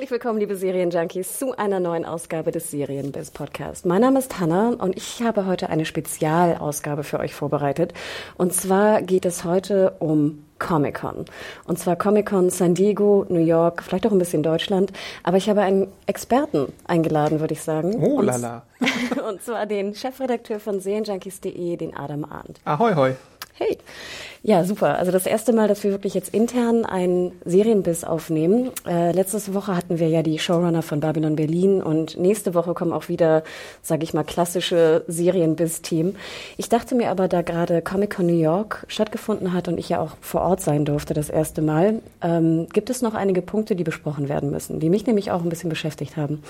Herzlich willkommen, liebe Serienjunkies, zu einer neuen Ausgabe des Serienbiz Podcast. Mein Name ist Hanna und ich habe heute eine Spezialausgabe für euch vorbereitet. Und zwar geht es heute um Comic-Con. Und zwar Comic-Con San Diego, New York, vielleicht auch ein bisschen Deutschland. Aber ich habe einen Experten eingeladen, würde ich sagen. Oh und, lala. und zwar den Chefredakteur von Serienjunkies.de, den Adam Arndt. Ahoi, hoi. Hey. Ja, super. Also das erste Mal, dass wir wirklich jetzt intern einen Serienbiss aufnehmen. Äh, letzte Woche hatten wir ja die Showrunner von Babylon Berlin und nächste Woche kommen auch wieder, sage ich mal, klassische Serienbiss-Team. Ich dachte mir aber, da gerade Comic-Con New York stattgefunden hat und ich ja auch vor Ort sein durfte das erste Mal, ähm, gibt es noch einige Punkte, die besprochen werden müssen, die mich nämlich auch ein bisschen beschäftigt haben.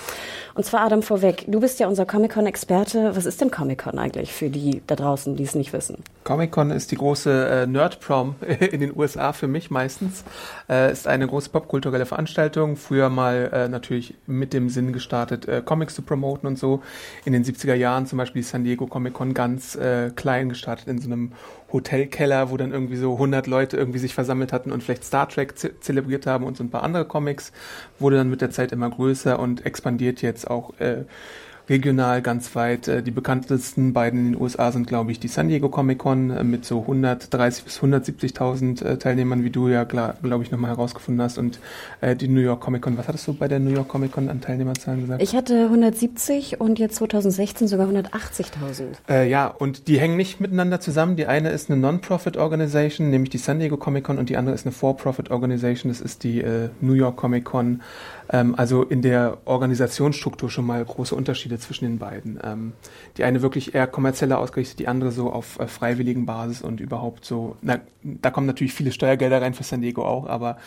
Und zwar, Adam, vorweg, du bist ja unser Comic-Con-Experte. Was ist denn Comic-Con eigentlich für die da draußen, die es nicht wissen? Comic-Con ist die große äh, Nerd-Prom in den USA für mich meistens. Äh, ist eine große popkulturelle Veranstaltung. Früher mal äh, natürlich mit dem Sinn gestartet, äh, Comics zu promoten und so. In den 70er Jahren zum Beispiel die San Diego Comic-Con ganz äh, klein gestartet in so einem Hotelkeller, wo dann irgendwie so 100 Leute irgendwie sich versammelt hatten und vielleicht Star Trek ze zelebriert haben und so ein paar andere Comics. Wurde dann mit der Zeit immer größer und expandiert jetzt auch äh, regional ganz weit. Äh, Die bekanntesten beiden in den USA sind, glaube ich, die San Diego Comic Con äh, mit so 130 bis 170.000 äh, Teilnehmern, wie du ja, glaube ich, nochmal herausgefunden hast. Und äh, die New York Comic Con, was hattest du bei der New York Comic Con an Teilnehmerzahlen gesagt? Ich hatte 170 und jetzt 2016 sogar 180.000. Äh, ja, und die hängen nicht miteinander zusammen. Die eine ist eine Non-Profit Organization, nämlich die San Diego Comic Con, und die andere ist eine For-Profit Organization, das ist die äh, New York Comic Con. Ähm, also in der Organisationsstruktur schon mal große Unterschiede zwischen den beiden. Ähm, die eine wirklich eher kommerzieller ausgerichtet, die andere so auf äh, freiwilligen Basis und überhaupt so, na, da kommen natürlich viele Steuergelder rein für San Diego auch, aber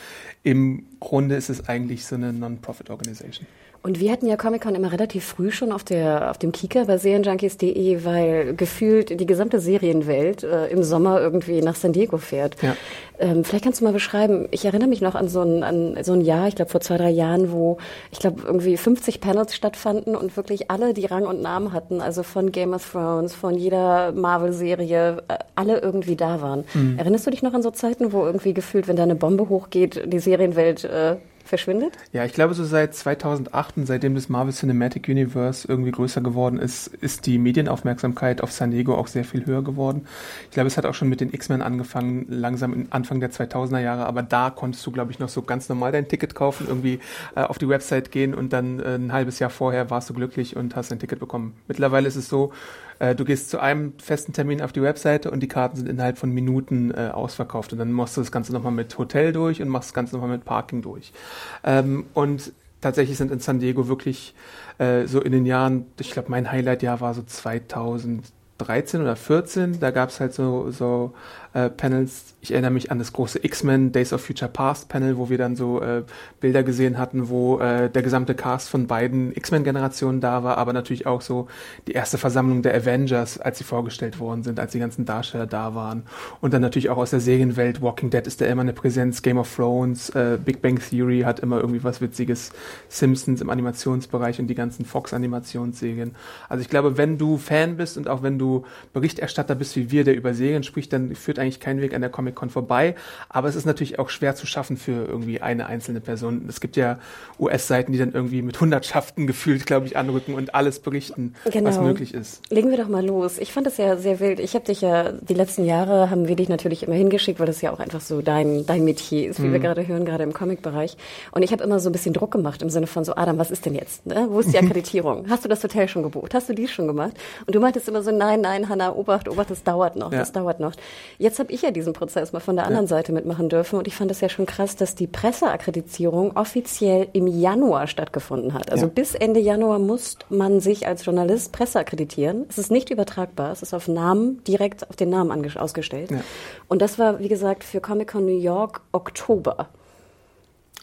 im Grunde ist es eigentlich so eine Non-Profit Organization. Und wir hatten ja Comic-Con immer relativ früh schon auf, der, auf dem Kieker bei Serienjunkies.de, weil gefühlt die gesamte Serienwelt äh, im Sommer irgendwie nach San Diego fährt. Ja. Ähm, vielleicht kannst du mal beschreiben, ich erinnere mich noch an so ein, an so ein Jahr, ich glaube vor zwei, drei Jahren, wo ich glaube irgendwie 50 Panels stattfanden und wirklich alle, die Rang und Namen hatten, also von Game of Thrones, von jeder Marvel-Serie, äh, alle irgendwie da waren. Mhm. Erinnerst du dich noch an so Zeiten, wo irgendwie gefühlt, wenn da eine Bombe hochgeht, die Serienwelt äh, verschwindet? Ja, ich glaube, so seit 2008 und seitdem das Marvel Cinematic Universe irgendwie größer geworden ist, ist die Medienaufmerksamkeit auf San Diego auch sehr viel höher geworden. Ich glaube, es hat auch schon mit den X-Men angefangen, langsam Anfang der 2000er Jahre, aber da konntest du, glaube ich, noch so ganz normal dein Ticket kaufen, irgendwie äh, auf die Website gehen und dann äh, ein halbes Jahr vorher warst du glücklich und hast ein Ticket bekommen. Mittlerweile ist es so, äh, du gehst zu einem festen Termin auf die Webseite und die Karten sind innerhalb von Minuten äh, ausverkauft und dann machst du das Ganze nochmal mit Hotel durch und machst das Ganze nochmal mit Parking durch. Ähm, und tatsächlich sind in San Diego wirklich äh, so in den Jahren, ich glaube, mein Highlight-Jahr war so 2013 oder 14, da gab es halt so, so äh, Panels. Ich erinnere mich an das große X-Men Days of Future Past Panel, wo wir dann so äh, Bilder gesehen hatten, wo äh, der gesamte Cast von beiden X-Men-Generationen da war, aber natürlich auch so die erste Versammlung der Avengers, als sie vorgestellt worden sind, als die ganzen Darsteller da waren. Und dann natürlich auch aus der Serienwelt. Walking Dead ist da immer eine Präsenz, Game of Thrones, äh, Big Bang Theory hat immer irgendwie was Witziges, Simpsons im Animationsbereich und die ganzen Fox-Animationsserien. Also ich glaube, wenn du Fan bist und auch wenn du Berichterstatter bist wie wir, der über Serien spricht, dann führt eigentlich kein Weg an der Comic-Con vorbei. Aber es ist natürlich auch schwer zu schaffen für irgendwie eine einzelne Person. Es gibt ja US-Seiten, die dann irgendwie mit Hundertschaften gefühlt, glaube ich, anrücken und alles berichten, Genau. was möglich ist. Legen wir doch mal los. Ich fand das ja sehr wild. Ich habe dich ja die letzten Jahre haben wir dich natürlich immer hingeschickt, weil das ja auch einfach so dein dein Metier ist, wie wir gerade hören, gerade im Comic-Bereich. Und ich habe immer so ein bisschen Druck gemacht im Sinne von so Adam, was ist denn jetzt? Ne? Wo ist die Akkreditierung? Hast du das Hotel schon gebucht? Hast du dies schon gemacht? Und du meintest immer so, nein, nein, Hanna, Obacht, Obacht, das dauert noch, Ja. das dauert noch. Jetzt habe ich ja diesen Prozess mal von der anderen Seite mitmachen dürfen und ich fand es ja schon krass, dass die Presseakkreditierung offiziell im Januar stattgefunden hat. Also Ja. bis Ende Januar muss man sich als Journalist presseakkreditieren. Es ist nicht übertragbar, es ist auf Namen, direkt auf den Namen ausgestellt. Ja. Und das war, wie gesagt, für Comic-Con New York Oktober.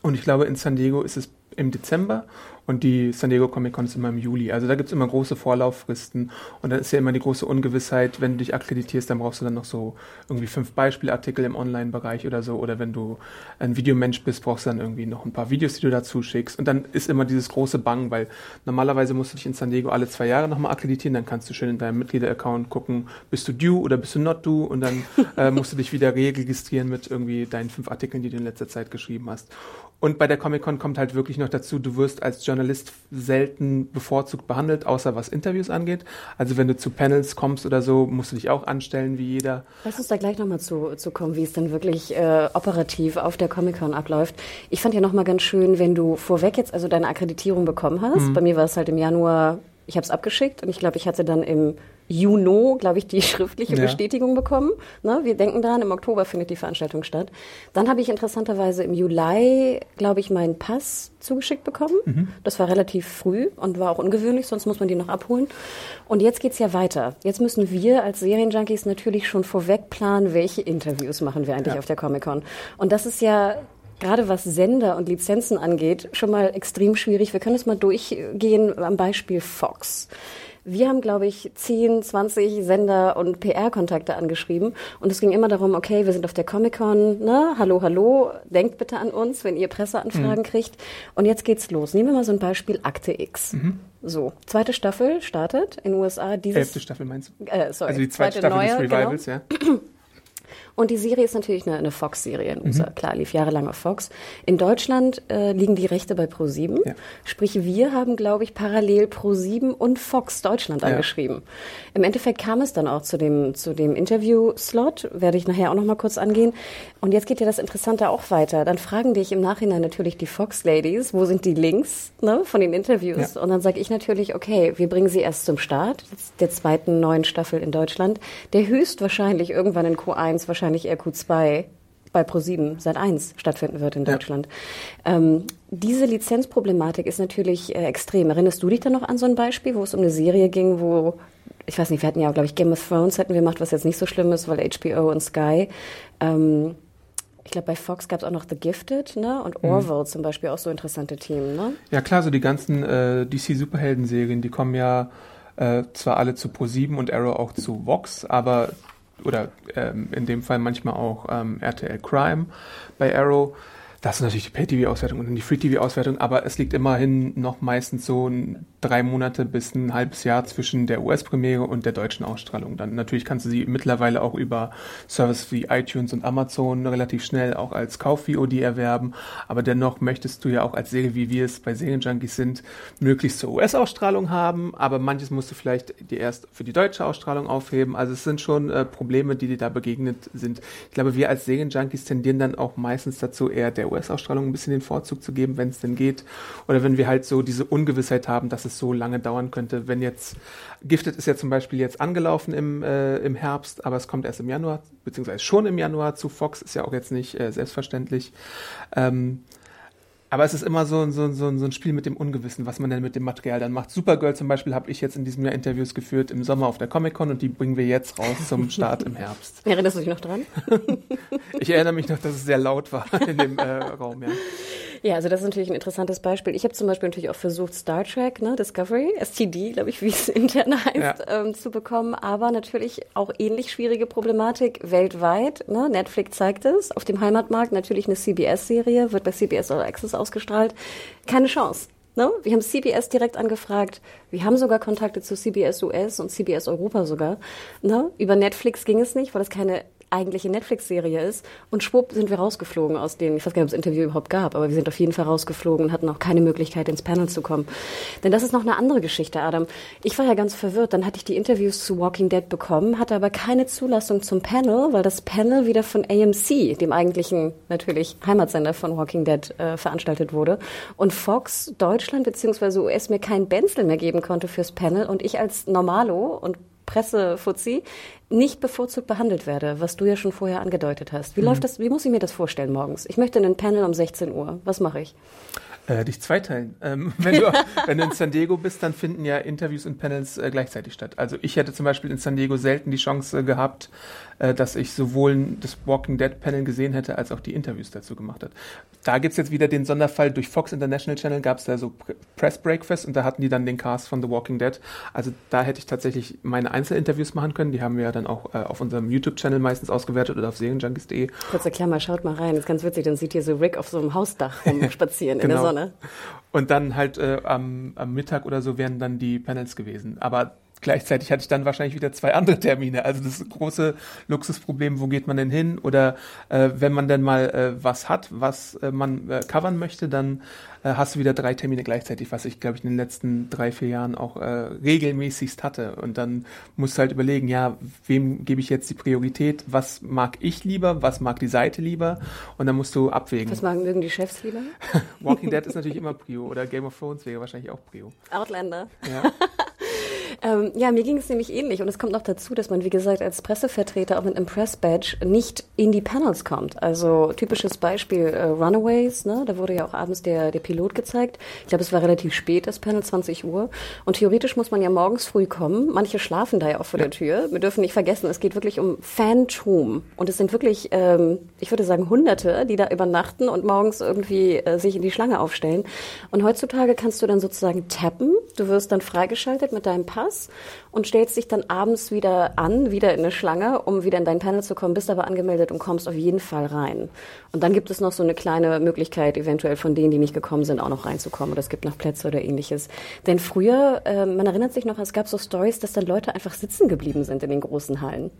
Und ich glaube, in San Diego ist es im Dezember Und die San Diego Comic Con ist immer im Juli. Also da gibt's immer große Vorlauffristen. Und dann ist ja immer die große Ungewissheit, wenn du dich akkreditierst, dann brauchst du dann noch so irgendwie fünf Beispielartikel im Online-Bereich oder so. Oder wenn du ein Videomensch bist, brauchst du dann irgendwie noch ein paar Videos, die du dazu schickst. Und dann ist immer dieses große Bang, weil normalerweise musst du dich in San Diego alle zwei Jahre nochmal akkreditieren. Dann kannst du schön in deinem Mitglieder-Account gucken, bist du due oder bist du not due. Und dann äh, musst du dich wieder registrieren mit irgendwie deinen fünf Artikeln, die du in letzter Zeit geschrieben hast. Und bei der Comic-Con kommt halt wirklich noch dazu, du wirst als Journalist selten bevorzugt behandelt, außer was Interviews angeht. Also wenn du zu Panels kommst oder so, musst du dich auch anstellen wie jeder. Lass uns da gleich nochmal zu, zu kommen, wie es dann wirklich äh, operativ auf der Comic-Con abläuft. Ich fand ja nochmal ganz schön, wenn du vorweg jetzt also deine Akkreditierung bekommen hast. Mhm. Bei mir war es halt im Januar, ich habe es abgeschickt und ich glaube, ich hatte dann im Juno, glaube ich, die schriftliche ja. Bestätigung bekommen. Ne? Wir denken dran, im Oktober findet die Veranstaltung statt. Dann habe ich interessanterweise im Juli, glaube ich, meinen Pass zugeschickt bekommen. Mhm. Das war relativ früh und war auch ungewöhnlich, sonst muss man die noch abholen. Und jetzt geht's ja weiter. Jetzt müssen wir als Serienjunkies natürlich schon vorweg planen, welche Interviews machen wir eigentlich ja. auf der Comic-Con. Und das ist ja gerade was Sender und Lizenzen angeht, schon mal extrem schwierig. Wir können es mal durchgehen am Beispiel Fox. Wir haben, glaube ich, 10, 20 Sender und PR-Kontakte angeschrieben. Und es ging immer darum, okay, wir sind auf der Comic-Con, ne? Hallo, hallo, denkt bitte an uns, wenn ihr Presseanfragen mhm. kriegt. Und jetzt geht's los. Nehmen wir mal so ein Beispiel Akte X. Mhm. So, zweite Staffel startet in den USA. Dieses, Elfte Staffel meinst du? Äh, sorry, also die zweite, zweite Staffel neue, des Revivals, genau. ja. Und die Serie ist natürlich eine, eine Fox-Serie in USA. Mhm. Klar, lief jahrelang auf Fox. In Deutschland äh, liegen die Rechte bei Pro7. Ja. Sprich, wir haben, glaube ich, parallel Pro7 und Fox Deutschland ja. angeschrieben. Im Endeffekt kam es dann auch zu dem, zu dem Interview-Slot. Werde ich nachher auch noch mal kurz angehen. Und jetzt geht ja das Interessante auch weiter. Dann fragen dich im Nachhinein natürlich die Fox-Ladies, wo sind die Links ne, von den Interviews? Ja. Und dann sage ich natürlich, okay, wir bringen sie erst zum Start der zweiten neuen Staffel in Deutschland, der höchstwahrscheinlich irgendwann in Q1 wahrscheinlich wahrscheinlich eher Q2 bei Pro7 seit 1 stattfinden wird in Deutschland. Ja. Ähm, diese Lizenzproblematik ist natürlich äh, extrem. Erinnerst du dich da noch an so ein Beispiel, wo es um eine Serie ging, wo ich weiß nicht, wir hatten ja, glaube ich, Game of Thrones hätten wir gemacht, was jetzt nicht so schlimm ist, weil HBO und Sky. Ähm, ich glaube, bei Fox gab es auch noch The Gifted, ne? Und mhm. Orville mhm. zum Beispiel auch so interessante Themen, ne? Ja klar, so die ganzen äh, DC-Superhelden-Serien, die kommen ja äh, zwar alle zu Pro7 und Arrow auch zu Vox, aber oder ähm, in dem Fall manchmal auch ähm, RTL Crime bei Arrow. Das ist natürlich die Pay-TV-Auswertung und die Free-TV-Auswertung, aber es liegt immerhin noch meistens so drei Monate bis ein halbes Jahr zwischen der US-Premiere und der deutschen Ausstrahlung. Dann natürlich kannst du sie mittlerweile auch über Services wie iTunes und Amazon relativ schnell auch als Kauf-VOD erwerben, aber dennoch möchtest du ja auch als Serie, wie wir es bei Serienjunkies sind, möglichst zur US-Ausstrahlung haben, aber manches musst du vielleicht dir erst für die deutsche Ausstrahlung aufheben. Also es sind schon äh, Probleme, die dir da begegnet sind. Ich glaube, wir als Serienjunkies tendieren dann auch meistens dazu, eher der US-Ausstrahlung ein bisschen den Vorzug zu geben, wenn es denn geht. Oder wenn wir halt so diese Ungewissheit haben, dass es so lange dauern könnte. Wenn jetzt Gifted ist ja zum Beispiel jetzt angelaufen im, äh, im Herbst, aber es kommt erst im Januar, beziehungsweise schon im Januar zu Fox, ist ja auch jetzt nicht äh, selbstverständlich. Ähm, aber es ist immer so, so, so, so ein Spiel mit dem Ungewissen, was man denn mit dem Material dann macht. Supergirl zum Beispiel habe ich jetzt in diesem Jahr Interviews geführt im Sommer auf der Comic-Con und die bringen wir jetzt raus zum Start im Herbst. Erinnerst du dich noch dran? ich erinnere mich noch, dass es sehr laut war in dem äh, Raum, ja. Ja, also das ist natürlich ein interessantes Beispiel. Ich habe zum Beispiel natürlich auch versucht, Star Trek, ne, Discovery, STD, glaube ich, wie es intern heißt, ja. ähm, zu bekommen. Aber natürlich auch ähnlich schwierige Problematik weltweit. Ne? Netflix zeigt es. Auf dem Heimatmarkt natürlich eine CBS-Serie, wird bei CBS All Access ausgestrahlt. Keine Chance. Ne? Wir haben CBS direkt angefragt. Wir haben sogar Kontakte zu CBS US und CBS Europa sogar. Ne? Über Netflix ging es nicht, weil es keine eigentliche Netflix-Serie ist. Und schwupp sind wir rausgeflogen aus denen. Ich weiß gar nicht, ob es Interview überhaupt gab, aber wir sind auf jeden Fall rausgeflogen und hatten auch keine Möglichkeit, ins Panel zu kommen. Denn das ist noch eine andere Geschichte, Adam. Ich war ja ganz verwirrt. Dann hatte ich die Interviews zu Walking Dead bekommen, hatte aber keine Zulassung zum Panel, weil das Panel wieder von AMC, dem eigentlichen natürlich Heimatsender von Walking Dead, äh, veranstaltet wurde. Und Fox Deutschland bzw. US mir kein Benzel mehr geben konnte fürs Panel und ich als Normalo und Pressefuzzi nicht bevorzugt behandelt werde, was du ja schon vorher angedeutet hast. Wie mhm. läuft das, wie muss ich mir das vorstellen morgens? Ich möchte einen Panel um 16 Uhr. Was mache ich? Äh, dich zweiteilen. Ähm, wenn, du, wenn du in San Diego bist, dann finden ja Interviews und Panels äh, gleichzeitig statt. Also ich hätte zum Beispiel in San Diego selten die Chance gehabt, äh, dass ich sowohl das Walking Dead Panel gesehen hätte, als auch die Interviews dazu gemacht hat. Da gibt's jetzt wieder den Sonderfall, durch Fox International Channel gab's da so Press Breakfast und da hatten die dann den Cast von The Walking Dead. Also da hätte ich tatsächlich meine Einzelinterviews machen können. Die haben wir ja dann auch äh, auf unserem YouTube-Channel meistens ausgewertet oder auf serienjunkies.de. Kurze Klammer, schaut mal rein, das ist ganz witzig, dann sieht ihr so Rick auf so einem Hausdach rumspazieren genau. in der genau. Sonne. Und dann halt äh, am, am Mittag oder so wären dann die Panels gewesen. Aber gleichzeitig hatte ich dann wahrscheinlich wieder zwei andere Termine. Also das große Luxusproblem, wo geht man denn hin? Oder äh, wenn man denn mal äh, was hat, was äh, man äh, covern möchte, dann äh, hast du wieder drei Termine gleichzeitig, was ich, glaube ich, in den letzten drei, vier Jahren auch äh, regelmäßigst hatte. Und dann musst du halt überlegen, ja, wem gebe ich jetzt die Priorität? Was mag ich lieber? Was mag die Seite lieber? Und dann musst du abwägen. Was mögen mögen die Chefs lieber? Walking Dead ist natürlich immer Prio. Oder Game of Thrones wäre wahrscheinlich auch Prio. Outlander. Ja. Ähm, ja, mir ging es nämlich ähnlich. Und es kommt noch dazu, dass man, wie gesagt, als Pressevertreter auch mit einem Press-Badge nicht in die Panels kommt. Also typisches Beispiel äh, Runaways, ne? da wurde ja auch abends der, der Pilot gezeigt. Ich glaube, es war relativ spät, das Panel, 20 Uhr. Und theoretisch muss man ja morgens früh kommen. Manche schlafen da ja auch vor ja. der Tür. Wir dürfen nicht vergessen, es geht wirklich um Phantom. Und es sind wirklich, ähm, ich würde sagen, Hunderte, die da übernachten und morgens irgendwie äh, sich in die Schlange aufstellen. Und heutzutage kannst du dann sozusagen tappen. Du wirst dann freigeschaltet mit deinem Pass Pass und stellst dich dann abends wieder an, wieder in eine Schlange, um wieder in dein Panel zu kommen, bist aber angemeldet und kommst auf jeden Fall rein. Und dann gibt es noch so eine kleine Möglichkeit, eventuell von denen, die nicht gekommen sind, auch noch reinzukommen. Oder es gibt noch Plätze oder ähnliches. Denn früher, äh, man erinnert sich noch, es gab so Stories, dass dann Leute einfach sitzen geblieben sind in den großen Hallen.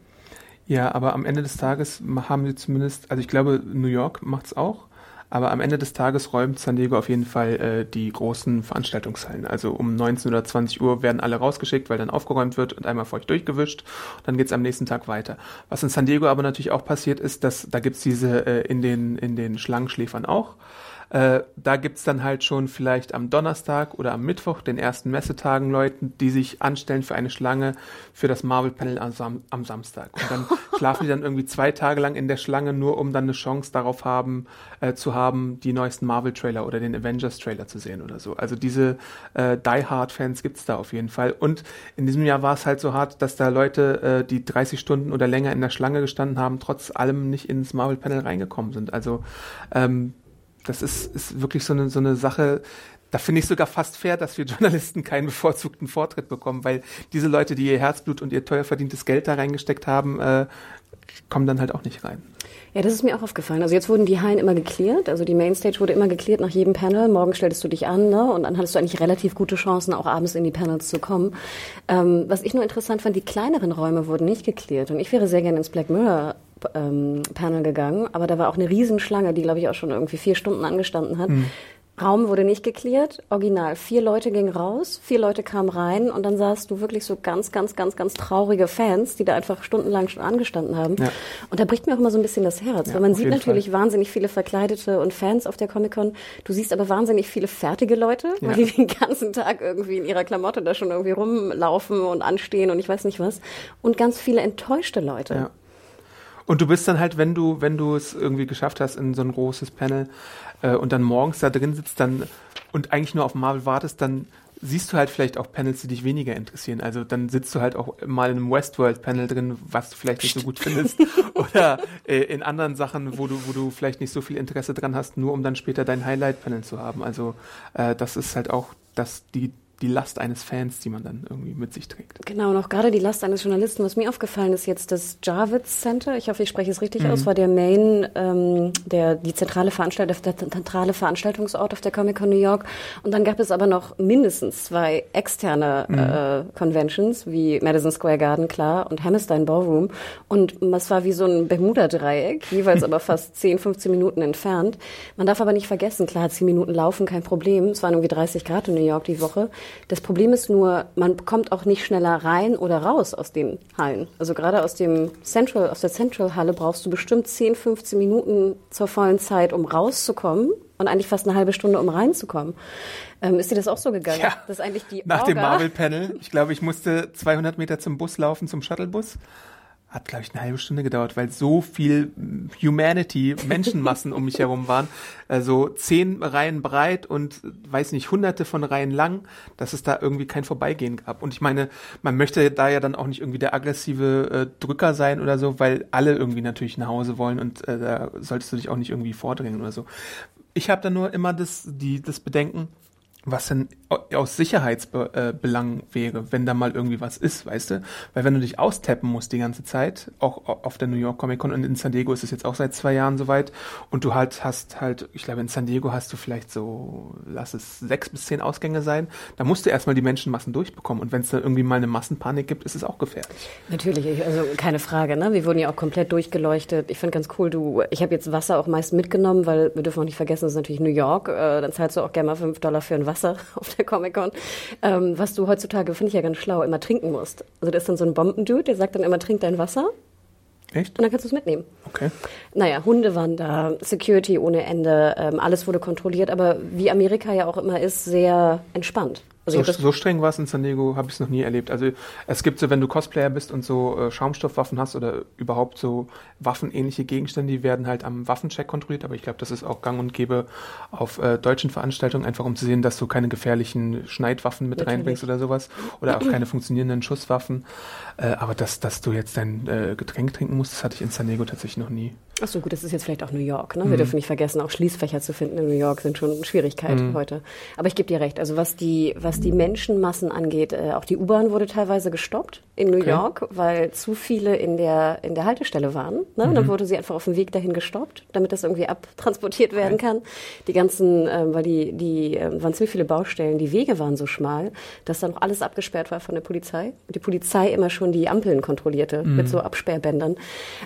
Ja, aber am Ende des Tages haben sie zumindest, also ich glaube, New York macht's auch. Aber am Ende des Tages räumt San Diego auf jeden Fall äh, die großen Veranstaltungshallen. Also um 19 oder 20 Uhr werden alle rausgeschickt, weil dann aufgeräumt wird und einmal feucht durchgewischt. Dann geht's am nächsten Tag weiter. Was in San Diego aber natürlich auch passiert ist, dass da gibt's diese äh, in den in den Schlangenschläfern auch. Äh, da gibt's dann halt schon vielleicht am Donnerstag oder am Mittwoch, den ersten Messetagen, Leuten, die sich anstellen für eine Schlange für das Marvel-Panel am, Sam am, Samstag. Und dann schlafen die dann irgendwie zwei Tage lang in der Schlange, nur um dann eine Chance darauf haben, äh, zu haben, die neuesten Marvel-Trailer oder den Avengers-Trailer zu sehen oder so. Also diese äh, Die-Hard-Fans gibt's da auf jeden Fall. Und in diesem Jahr war es halt so hart, dass da Leute, äh, die 30 Stunden oder länger in der Schlange gestanden haben, trotz allem nicht ins Marvel-Panel reingekommen sind. Also ähm, das ist, ist wirklich so eine, so eine Sache, da finde ich sogar fast fair, dass wir Journalisten keinen bevorzugten Vortritt bekommen, weil diese Leute, die ihr Herzblut und ihr teuer verdientes Geld da reingesteckt haben, äh, kommen dann halt auch nicht rein. Ja, das ist mir auch aufgefallen. Also jetzt wurden die Hallen immer geklärt. Also die Mainstage wurde immer geklärt nach jedem Panel. Morgen stelltest du dich an, ne? Und dann hattest du eigentlich relativ gute Chancen, auch abends in die Panels zu kommen. Ähm, was ich nur interessant fand, die kleineren Räume wurden nicht geklärt. Und ich wäre sehr gerne ins Black Mirror ähm, Panel gegangen, aber da war auch eine Riesenschlange, die glaube ich auch schon irgendwie vier Stunden angestanden hat. Mhm. Raum wurde nicht geklärt, original. Vier Leute gingen raus, vier Leute kamen rein und dann sahst du wirklich so ganz, ganz, ganz, ganz traurige Fans, die da einfach stundenlang schon angestanden haben. Ja. Und da bricht mir auch immer so ein bisschen das Herz, ja, weil man sieht natürlich Fall. wahnsinnig viele Verkleidete und Fans auf der Comic-Con. Du siehst aber wahnsinnig viele fertige Leute, ja. weil die den ganzen Tag irgendwie in ihrer Klamotte da schon irgendwie rumlaufen und anstehen und ich weiß nicht was. Und ganz viele enttäuschte Leute. Und du bist dann halt, wenn du, wenn du es irgendwie geschafft hast in so ein großes Panel äh, und dann morgens da drin sitzt dann und eigentlich nur auf Marvel wartest, dann siehst du halt vielleicht auch Panels, die dich weniger interessieren. Also dann sitzt du halt auch mal in einem Westworld-Panel drin, was du vielleicht nicht so gut findest. Oder äh, in anderen Sachen, wo du, wo du vielleicht nicht so viel Interesse dran hast, nur um dann später dein Highlight-Panel zu haben. Also äh, das ist halt auch das, die, die Last eines Fans, die man dann irgendwie mit sich trägt. Genau, und auch gerade die Last eines Journalisten. Was mir aufgefallen ist jetzt, das Jarvis Center, ich hoffe, ich spreche es richtig mhm. aus, war der Main, ähm, der, die zentrale Veranstaltung, der zentrale Veranstaltungsort auf der Comic Con New York. Und dann gab es aber noch mindestens zwei externe mhm. äh, Conventions, wie Madison Square Garden, klar, und Hammerstein Ballroom. Und es war wie so ein Bermuda-Dreieck, jeweils aber fast 10, 15 Minuten entfernt. Man darf aber nicht vergessen, klar, 10 Minuten laufen, kein Problem. Es waren irgendwie 30 Grad in New York die Woche. Das Problem ist nur, man kommt auch nicht schneller rein oder raus aus den Hallen. Also gerade aus dem Central, aus der Central Halle brauchst du bestimmt 10, 15 Minuten zur vollen Zeit, um rauszukommen und eigentlich fast eine halbe Stunde, um reinzukommen. Ähm, ist dir das auch so gegangen? Ja. Das ist eigentlich die Nach Orga. dem Marvel-Panel. Ich glaube, ich musste 200 Meter zum Bus laufen, zum Shuttlebus hat, glaube ich, eine halbe Stunde gedauert, weil so viel Humanity, Menschenmassen um mich herum waren. Also zehn Reihen breit und, weiß nicht, hunderte von Reihen lang, dass es da irgendwie kein Vorbeigehen gab. Und ich meine, man möchte da ja dann auch nicht irgendwie der aggressive äh, Drücker sein oder so, weil alle irgendwie natürlich nach Hause wollen und äh, da solltest du dich auch nicht irgendwie vordrängen oder so. Ich habe da nur immer das, die, das Bedenken, was denn aus Sicherheitsbelangen wäre, wenn da mal irgendwie was ist, weißt du? Weil wenn du dich austappen musst die ganze Zeit, auch auf der New York Comic Con und in San Diego ist es jetzt auch seit zwei Jahren soweit und du halt hast halt, ich glaube in San Diego hast du vielleicht so, lass es sechs bis zehn Ausgänge sein, da musst du erstmal die Menschenmassen durchbekommen und wenn es da irgendwie mal eine Massenpanik gibt, ist es auch gefährlich. Natürlich, also keine Frage, ne? Wir wurden ja auch komplett durchgeleuchtet. Ich finde ganz cool, du, ich habe jetzt Wasser auch meist mitgenommen, weil wir dürfen auch nicht vergessen, das ist natürlich New York, äh, dann zahlst du auch gerne mal fünf Dollar für ein. Wasser auf der Comic-Con, ähm, was du heutzutage, finde ich ja ganz schlau, immer trinken musst. Also da ist dann so ein Bombendude, der sagt dann immer, trink dein Wasser. Echt? Und dann kannst du es mitnehmen. Okay. Naja, Hunde waren da, Security ohne Ende, ähm, alles wurde kontrolliert, aber wie Amerika ja auch immer ist, sehr entspannt. Also so, so, streng war es in San Diego, habe ich es noch nie erlebt. Also es gibt so, wenn du Cosplayer bist und so äh, Schaumstoffwaffen hast oder überhaupt so waffenähnliche Gegenstände, die werden halt am Waffencheck kontrolliert. Aber ich glaube, das ist auch gang und gäbe auf äh, deutschen Veranstaltungen, einfach um zu sehen, dass du keine gefährlichen Schneidwaffen mit Natürlich. reinbringst oder sowas. Oder auch keine funktionierenden Schusswaffen. Äh, aber dass, dass du jetzt dein äh, Getränk trinken musst, das hatte ich in San Diego tatsächlich noch nie. Ach so, gut, das ist jetzt vielleicht auch New York. Ne? Wir mhm. dürfen nicht vergessen, auch Schließfächer zu finden in New York sind schon Schwierigkeiten mhm. heute. Aber ich gebe dir recht. Also was die, was die Menschenmassen angeht, äh, auch die U-Bahn wurde teilweise gestoppt in New okay. York, weil zu viele in der in der Haltestelle waren. Ne? Mhm. Dann wurde sie einfach auf dem Weg dahin gestoppt, damit das irgendwie abtransportiert werden okay. kann. Die ganzen, äh, weil die die äh, waren ziemlich viele Baustellen, die Wege waren so schmal, dass dann auch alles abgesperrt war von der Polizei. Und die Polizei immer schon die Ampeln kontrollierte mit mhm. so Absperrbändern.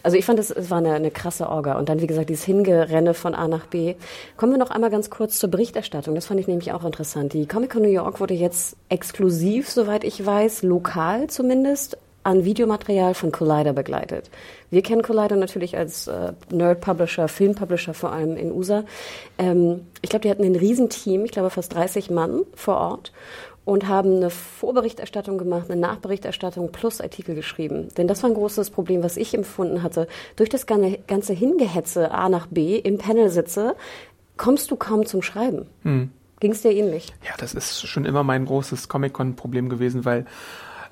Also ich fand, das, es war eine, eine krasse ganze Orga. Und dann, wie gesagt, dieses Hingerenne von A nach B. Kommen wir noch einmal ganz kurz zur Berichterstattung. Das fand ich nämlich auch interessant. Die Comic-Con New York wurde jetzt exklusiv, soweit ich weiß, lokal zumindest, an Videomaterial von Collider begleitet. Wir kennen Collider natürlich als äh, Nerd-Publisher, Film-Publisher vor allem in USA. Ähm, ich glaube, die hatten ein Riesenteam, ich glaube fast 30 Mann vor Ort und haben eine Vorberichterstattung gemacht, eine Nachberichterstattung plus Artikel geschrieben. Denn das war ein großes Problem, was ich empfunden hatte. Durch das ganze Hingehetze A nach B im Panel sitze, kommst du kaum zum Schreiben. Hm. Ging es dir ähnlich? Ja, das ist schon immer mein großes Comic-Con-Problem gewesen, weil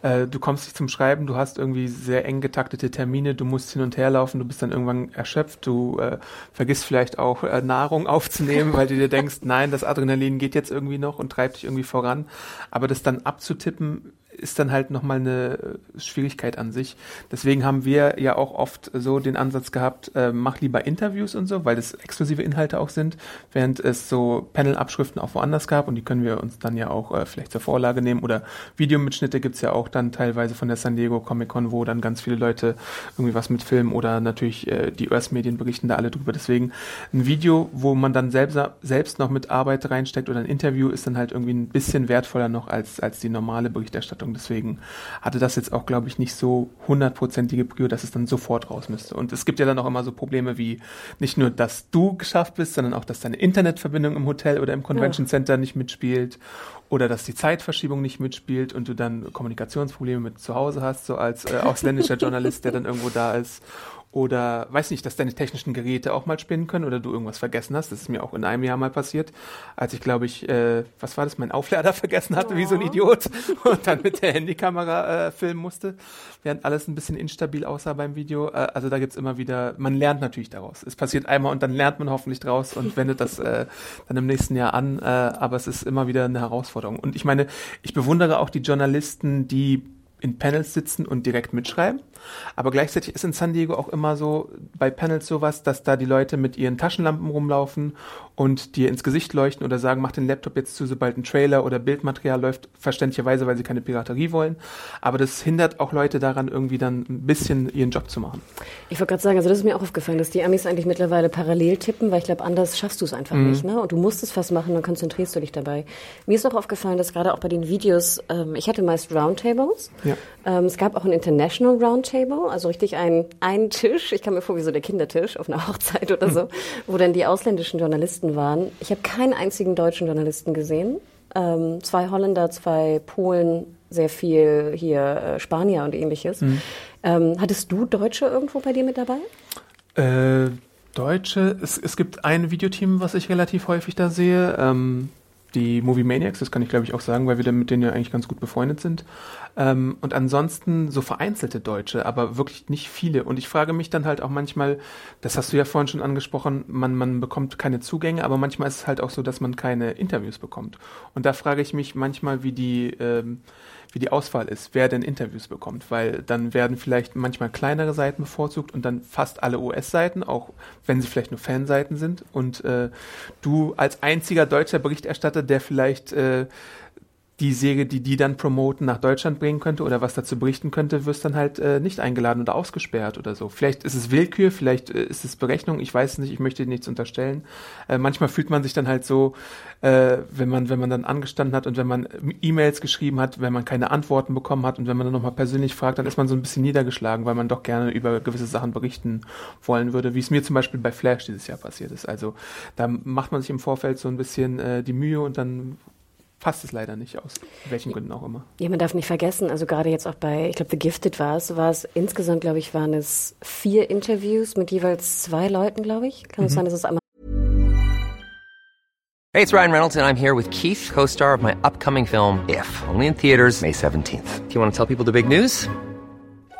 äh, du kommst nicht zum Schreiben, du hast irgendwie sehr eng getaktete Termine, du musst hin und her laufen, du bist dann irgendwann erschöpft, du äh, vergisst vielleicht auch äh, Nahrung aufzunehmen, weil du dir denkst, nein, das Adrenalin geht jetzt irgendwie noch und treibt dich irgendwie voran. Aber das dann abzutippen, ist dann halt nochmal eine Schwierigkeit an sich. Deswegen haben wir ja auch oft so den Ansatz gehabt, äh, mach lieber Interviews und so, weil das exklusive Inhalte auch sind, während es so Panel-Abschriften auch woanders gab und die können wir uns dann ja auch äh, vielleicht zur Vorlage nehmen oder Videomitschnitte gibt's ja auch dann teilweise von der San Diego Comic Con, wo dann ganz viele Leute irgendwie was mit Film oder natürlich äh, die US-Medien berichten da alle drüber. Deswegen ein Video, wo man dann selbst, selbst noch mit Arbeit reinsteckt oder ein Interview ist dann halt irgendwie ein bisschen wertvoller noch als, als die normale Berichterstattung. Berichterstattung. Deswegen hatte das jetzt auch, glaube ich, nicht so hundertprozentige Prio, dass es dann sofort raus müsste. Und es gibt ja dann auch immer so Probleme wie nicht nur, dass du geschafft bist, sondern auch, dass deine Internetverbindung im Hotel oder im Convention Center nicht mitspielt oder dass die Zeitverschiebung nicht mitspielt und du dann Kommunikationsprobleme mit zu Hause hast, so als äh, ausländischer Journalist, der dann irgendwo da ist oder weiß nicht, dass deine technischen Geräte auch mal spinnen können oder du irgendwas vergessen hast. Das ist mir auch in einem Jahr mal passiert, als ich glaube ich, äh, was war das, mein Auflader vergessen hatte, ja. wie so ein Idiot und dann mit der Handykamera äh, filmen musste, während alles ein bisschen instabil aussah beim Video. Äh, also da gibt's immer wieder, man lernt natürlich daraus. Es passiert einmal und dann lernt man hoffentlich draus und wendet das äh, dann im nächsten Jahr an. Äh, aber es ist immer wieder eine Herausforderung. Und ich meine, ich bewundere auch die Journalisten, die in Panels sitzen und direkt mitschreiben. Aber gleichzeitig ist in San Diego auch immer so bei Panels sowas, dass da die Leute mit ihren Taschenlampen rumlaufen und dir ins Gesicht leuchten oder sagen, mach den Laptop jetzt zu, sobald ein Trailer oder Bildmaterial läuft, verständlicherweise, weil sie keine Piraterie wollen. Aber das hindert auch Leute daran, irgendwie dann ein bisschen ihren Job zu machen. Ich wollte gerade sagen, also das ist mir auch aufgefallen, dass die Amis eigentlich mittlerweile parallel tippen, weil ich glaube, anders schaffst du es einfach mhm. nicht. Ne? Und du musst es fast machen, dann konzentrierst du dich dabei. Mir ist auch aufgefallen, dass gerade auch bei den Videos, ähm, ich hatte meist Roundtables. Ja. Ähm, es gab auch ein International Roundtable, also richtig ein, ein Tisch, ich kam mir vor wie so der Kindertisch auf einer Hochzeit oder so, wo dann die ausländischen Journalisten waren. Ich habe keinen einzigen deutschen Journalisten gesehen. Ähm, zwei Holländer, zwei Polen, sehr viel hier äh, Spanier und ähnliches. Mhm. Ähm, hattest du Deutsche irgendwo bei dir mit dabei? Äh, Deutsche, es, es gibt ein Videoteam, was ich relativ häufig da sehe. Ähm, die Movie Maniacs, das kann ich glaube ich auch sagen, weil wir dann mit denen ja eigentlich ganz gut befreundet sind. Ähm, und ansonsten so vereinzelte Deutsche, aber wirklich nicht viele. Und ich frage mich dann halt auch manchmal, das hast du ja vorhin schon angesprochen, man, man bekommt keine Zugänge, aber manchmal ist es halt auch so, dass man keine Interviews bekommt. Und da frage ich mich manchmal, wie die, ähm, wie die Auswahl ist, wer denn Interviews bekommt, weil dann werden vielleicht manchmal kleinere Seiten bevorzugt und dann fast alle US-Seiten, auch wenn sie vielleicht nur Fanseiten sind. Und äh, du als einziger deutscher Berichterstatter, der vielleicht äh, die Serie, die die dann promoten, nach Deutschland bringen könnte oder was dazu berichten könnte, wirst dann halt äh, nicht eingeladen oder ausgesperrt oder so. Vielleicht ist es Willkür, vielleicht äh, ist es Berechnung, ich weiß es nicht, ich möchte nichts unterstellen. Äh, manchmal fühlt man sich dann halt so, äh, wenn man wenn man dann angestanden hat und wenn man E-Mails geschrieben hat, wenn man keine Antworten bekommen hat und wenn man dann nochmal persönlich fragt, dann ist man so ein bisschen niedergeschlagen, weil man doch gerne über gewisse Sachen berichten wollen würde, wie es mir zum Beispiel bei Flash dieses Jahr passiert ist. Also da macht man sich im Vorfeld so ein bisschen äh, die Mühe und dann passt es leider nicht aus welchen Gründen auch immer. Ja, man darf nicht vergessen, also gerade jetzt auch bei, ich glaube, The Gifted war es, war es insgesamt, glaube ich, waren es vier Interviews mit jeweils zwei Leuten, glaube ich. Kann es mhm. sein, dass es einmal. Hey, it's Ryan Reynolds and I'm here with Keith, co-star of my upcoming film If, only in theaters May 17th. Do you want to tell people the big news?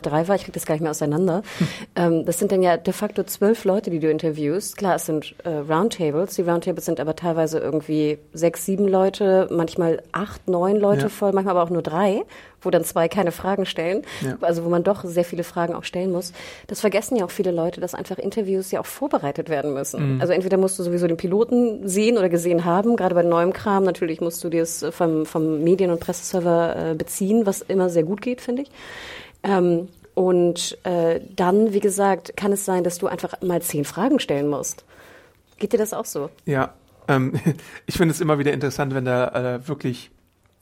Drei war, ich kriege das gar nicht mehr auseinander. Ähm, das sind dann ja de facto zwölf Leute, die du interviewst. Klar, es sind äh, Roundtables. Die Roundtables sind aber teilweise irgendwie sechs, sieben Leute, manchmal acht, neun Leute ja. voll, manchmal aber auch nur drei, wo dann zwei keine Fragen stellen. Ja. Also wo man doch sehr viele Fragen auch stellen muss. Das vergessen ja auch viele Leute, dass einfach Interviews ja auch vorbereitet werden müssen. Mhm. Also entweder musst du sowieso den Piloten sehen oder gesehen haben. Gerade bei neuem Kram natürlich musst du dir es vom, vom Medien- und Presseserver äh, beziehen, was immer sehr gut geht, finde ich. Ähm, und äh, dann, wie gesagt, kann es sein, dass du einfach mal zehn Fragen stellen musst. Geht dir das auch so? Ja, ähm, ich finde es immer wieder interessant, wenn da äh, wirklich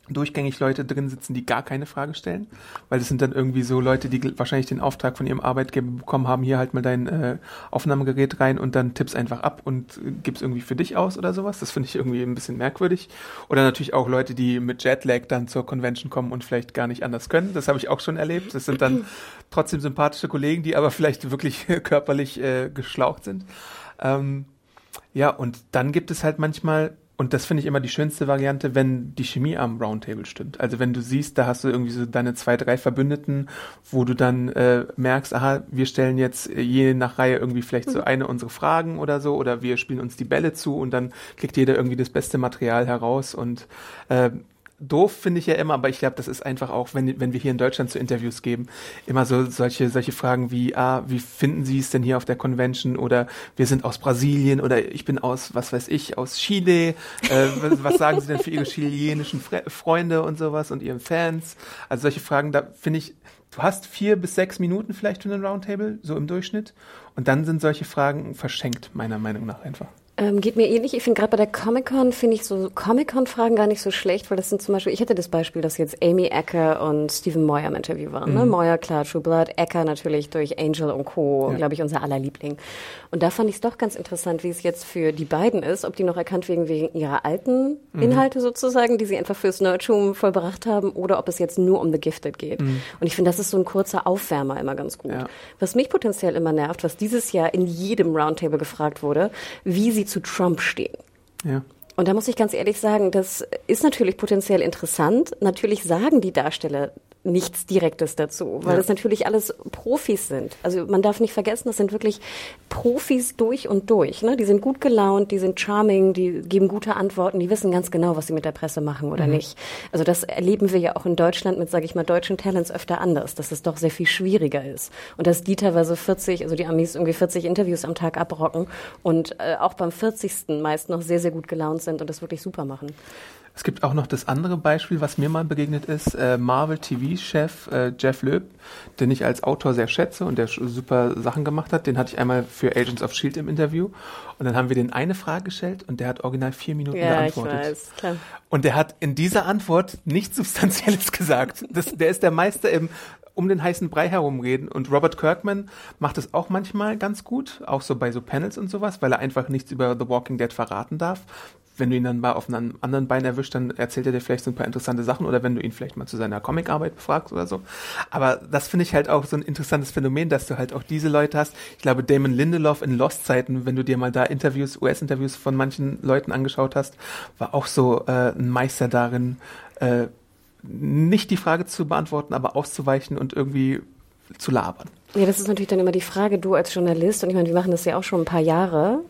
durchgängig Leute drin sitzen, die gar keine Frage stellen, weil das sind dann irgendwie so Leute, die wahrscheinlich den Auftrag von ihrem Arbeitgeber bekommen haben, hier halt mal dein äh, Aufnahmegerät rein und dann tippst einfach ab und äh, gibst irgendwie für dich aus oder sowas. Das finde ich irgendwie ein bisschen merkwürdig. Oder natürlich auch Leute, die mit Jetlag dann zur Convention kommen und vielleicht gar nicht anders können. Das habe ich auch schon erlebt. Das sind dann trotzdem sympathische Kollegen, die aber vielleicht wirklich körperlich äh, geschlaucht sind. Ähm, ja, und dann gibt es halt manchmal und das finde ich immer die schönste Variante, wenn die Chemie am Roundtable stimmt. Also wenn du siehst, da hast du irgendwie so deine zwei, drei Verbündeten, wo du dann äh, merkst, aha, wir stellen jetzt je nach Reihe irgendwie vielleicht so mhm. eine unserer Fragen oder so, oder wir spielen uns die Bälle zu und dann kriegt jeder irgendwie das beste Material heraus und äh, doof finde ich ja immer, aber ich glaube, das ist einfach auch, wenn, wenn wir hier in Deutschland zu Interviews geben, immer so solche, solche Fragen wie, ah, wie finden Sie es denn hier auf der Convention? Oder wir sind aus Brasilien oder ich bin aus, was weiß ich, aus Chile. Äh, was sagen Sie denn für Ihre chilenischen Fre Freunde und sowas und Ihren Fans? Also solche Fragen, da finde ich, du hast vier bis sechs Minuten vielleicht für einen Roundtable, so im Durchschnitt. Und dann sind solche Fragen verschenkt, meiner Meinung nach einfach. Ähm, geht mir ähnlich. Ich finde gerade bei der Comic-Con finde ich so Comic-Con-Fragen gar nicht so schlecht, weil das sind zum Beispiel, ich hatte das Beispiel, dass jetzt Amy Ecker und Stephen Moyer im Interview waren. Ne? Mhm. Ne? Moyer, klar, True Blood, Ecker natürlich durch Angel und Co., ja. glaube ich, unser aller Liebling. Und da fand ich es doch ganz interessant, wie es jetzt für die beiden ist, ob die noch erkannt werden wegen ihrer alten mhm. Inhalte sozusagen, die sie einfach fürs Nerdtum vollbracht haben, oder ob es jetzt nur um The Gifted geht. Mhm. Und ich finde, das ist so ein kurzer Aufwärmer immer ganz gut. Ja. Was mich potenziell immer nervt, was dieses Jahr in jedem Roundtable gefragt wurde, wie zu Trump stehen. Ja. Und da muss ich ganz ehrlich sagen, das ist natürlich potenziell interessant. Natürlich sagen die Darsteller nichts Direktes dazu, weil ja. das natürlich alles Profis sind. Also man darf nicht vergessen, das sind wirklich Profis durch und durch. Ne? Die sind gut gelaunt, die sind charming, die geben gute Antworten, die wissen ganz genau, was sie mit der Presse machen oder mhm. nicht. Also das erleben wir ja auch in Deutschland mit, sage ich mal, deutschen Talents öfter anders, dass es doch sehr viel schwieriger ist. Und dass die teilweise 40, also die Amis irgendwie 40 Interviews am Tag abrocken und äh, auch beim 40. meist noch sehr, sehr gut gelaunt sind und das wirklich super machen. Es gibt auch noch das andere Beispiel, was mir mal begegnet ist, äh, Marvel TV DC-Chef äh, Jeff Loeb, den ich als Autor sehr schätze und der super Sachen gemacht hat. Den hatte ich einmal für Agents of Shield im Interview und dann haben wir den eine Frage gestellt und der hat original vier Minuten ja, geantwortet. Ich weiß, klar. Und der hat in dieser Antwort nichts Substanzielles gesagt. Das, der ist der Meister im um den heißen Brei herumreden. Und Robert Kirkman macht es auch manchmal ganz gut, auch so bei so Panels und sowas, weil er einfach nichts über The Walking Dead verraten darf. Wenn du ihn dann mal auf einem anderen Bein erwischt, dann erzählt er dir vielleicht so ein paar interessante Sachen oder wenn du ihn vielleicht mal zu seiner Comicarbeit befragst oder so. Aber das finde ich halt auch so ein interessantes Phänomen, dass du halt auch diese Leute hast. Ich glaube, Damon Lindelof in Lost-Zeiten, wenn du dir mal da Interviews, US-Interviews von manchen Leuten angeschaut hast, war auch so äh, ein Meister darin, äh, nicht die Frage zu beantworten, aber auszuweichen und irgendwie zu labern. Ja, das ist natürlich dann immer die Frage, du als Journalist, und ich meine, wir machen das ja auch schon ein paar Jahre,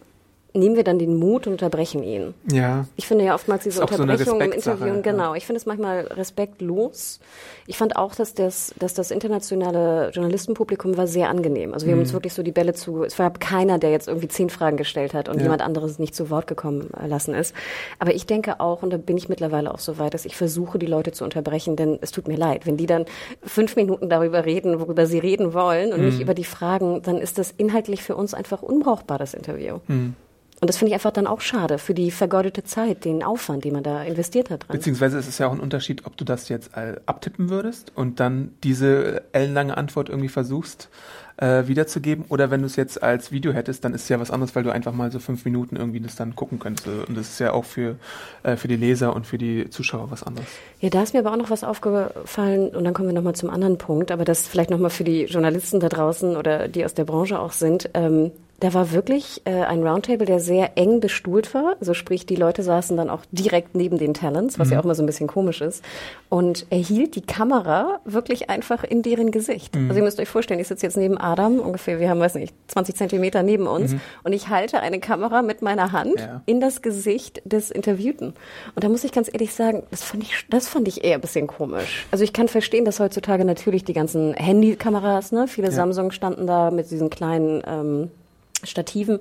nehmen wir dann den Mut und unterbrechen ihn. Ja. Ich finde ja oftmals diese Unterbrechung so im Interview, genau. Ich finde es manchmal respektlos. Ich fand auch, dass das, dass das internationale Journalistenpublikum war sehr angenehm. Also wir mhm. haben uns wirklich so die Bälle zu, es war keiner, der jetzt irgendwie zehn Fragen gestellt hat und ja. jemand anderes nicht zu Wort gekommen äh, lassen ist. Aber ich denke auch, und da bin ich mittlerweile auch so weit, dass ich versuche, die Leute zu unterbrechen, denn es tut mir leid. Wenn die dann fünf Minuten darüber reden, worüber sie reden wollen und mhm. nicht über die Fragen, dann ist das inhaltlich für uns einfach unbrauchbar, das Interview. Mhm. Und das finde ich einfach dann auch schade für die vergeudete Zeit, den Aufwand, den man da investiert hat. Dran. Beziehungsweise ist es ja auch ein Unterschied, ob du das jetzt abtippen würdest und dann diese ellenlange Antwort irgendwie versuchst äh, wiederzugeben oder wenn du es jetzt als Video hättest, dann ist es ja was anderes, weil du einfach mal so fünf Minuten irgendwie das dann gucken könntest. Und das ist ja auch für, äh, für die Leser und für die Zuschauer was anderes. Ja, da ist mir aber auch noch was aufgefallen und dann kommen wir nochmal zum anderen Punkt, aber das vielleicht nochmal für die Journalisten da draußen oder die aus der Branche auch sind. Ähm, da war wirklich äh, ein Roundtable, der sehr eng bestuhlt war. Also sprich, die Leute saßen dann auch direkt neben den Talents, was mhm. ja auch mal so ein bisschen komisch ist. Und er hielt die Kamera wirklich einfach in deren Gesicht. Mhm. Also ihr müsst euch vorstellen, ich sitze jetzt neben Adam, ungefähr, wir haben, weiß nicht, 20 Zentimeter neben uns. Mhm. Und ich halte eine Kamera mit meiner Hand ja. in das Gesicht des Interviewten. Und da muss ich ganz ehrlich sagen, das fand ich, das fand ich eher ein bisschen komisch. Also ich kann verstehen, dass heutzutage natürlich die ganzen Handykameras, ne, viele ja. Samsung standen da mit diesen kleinen, ähm, Stativen.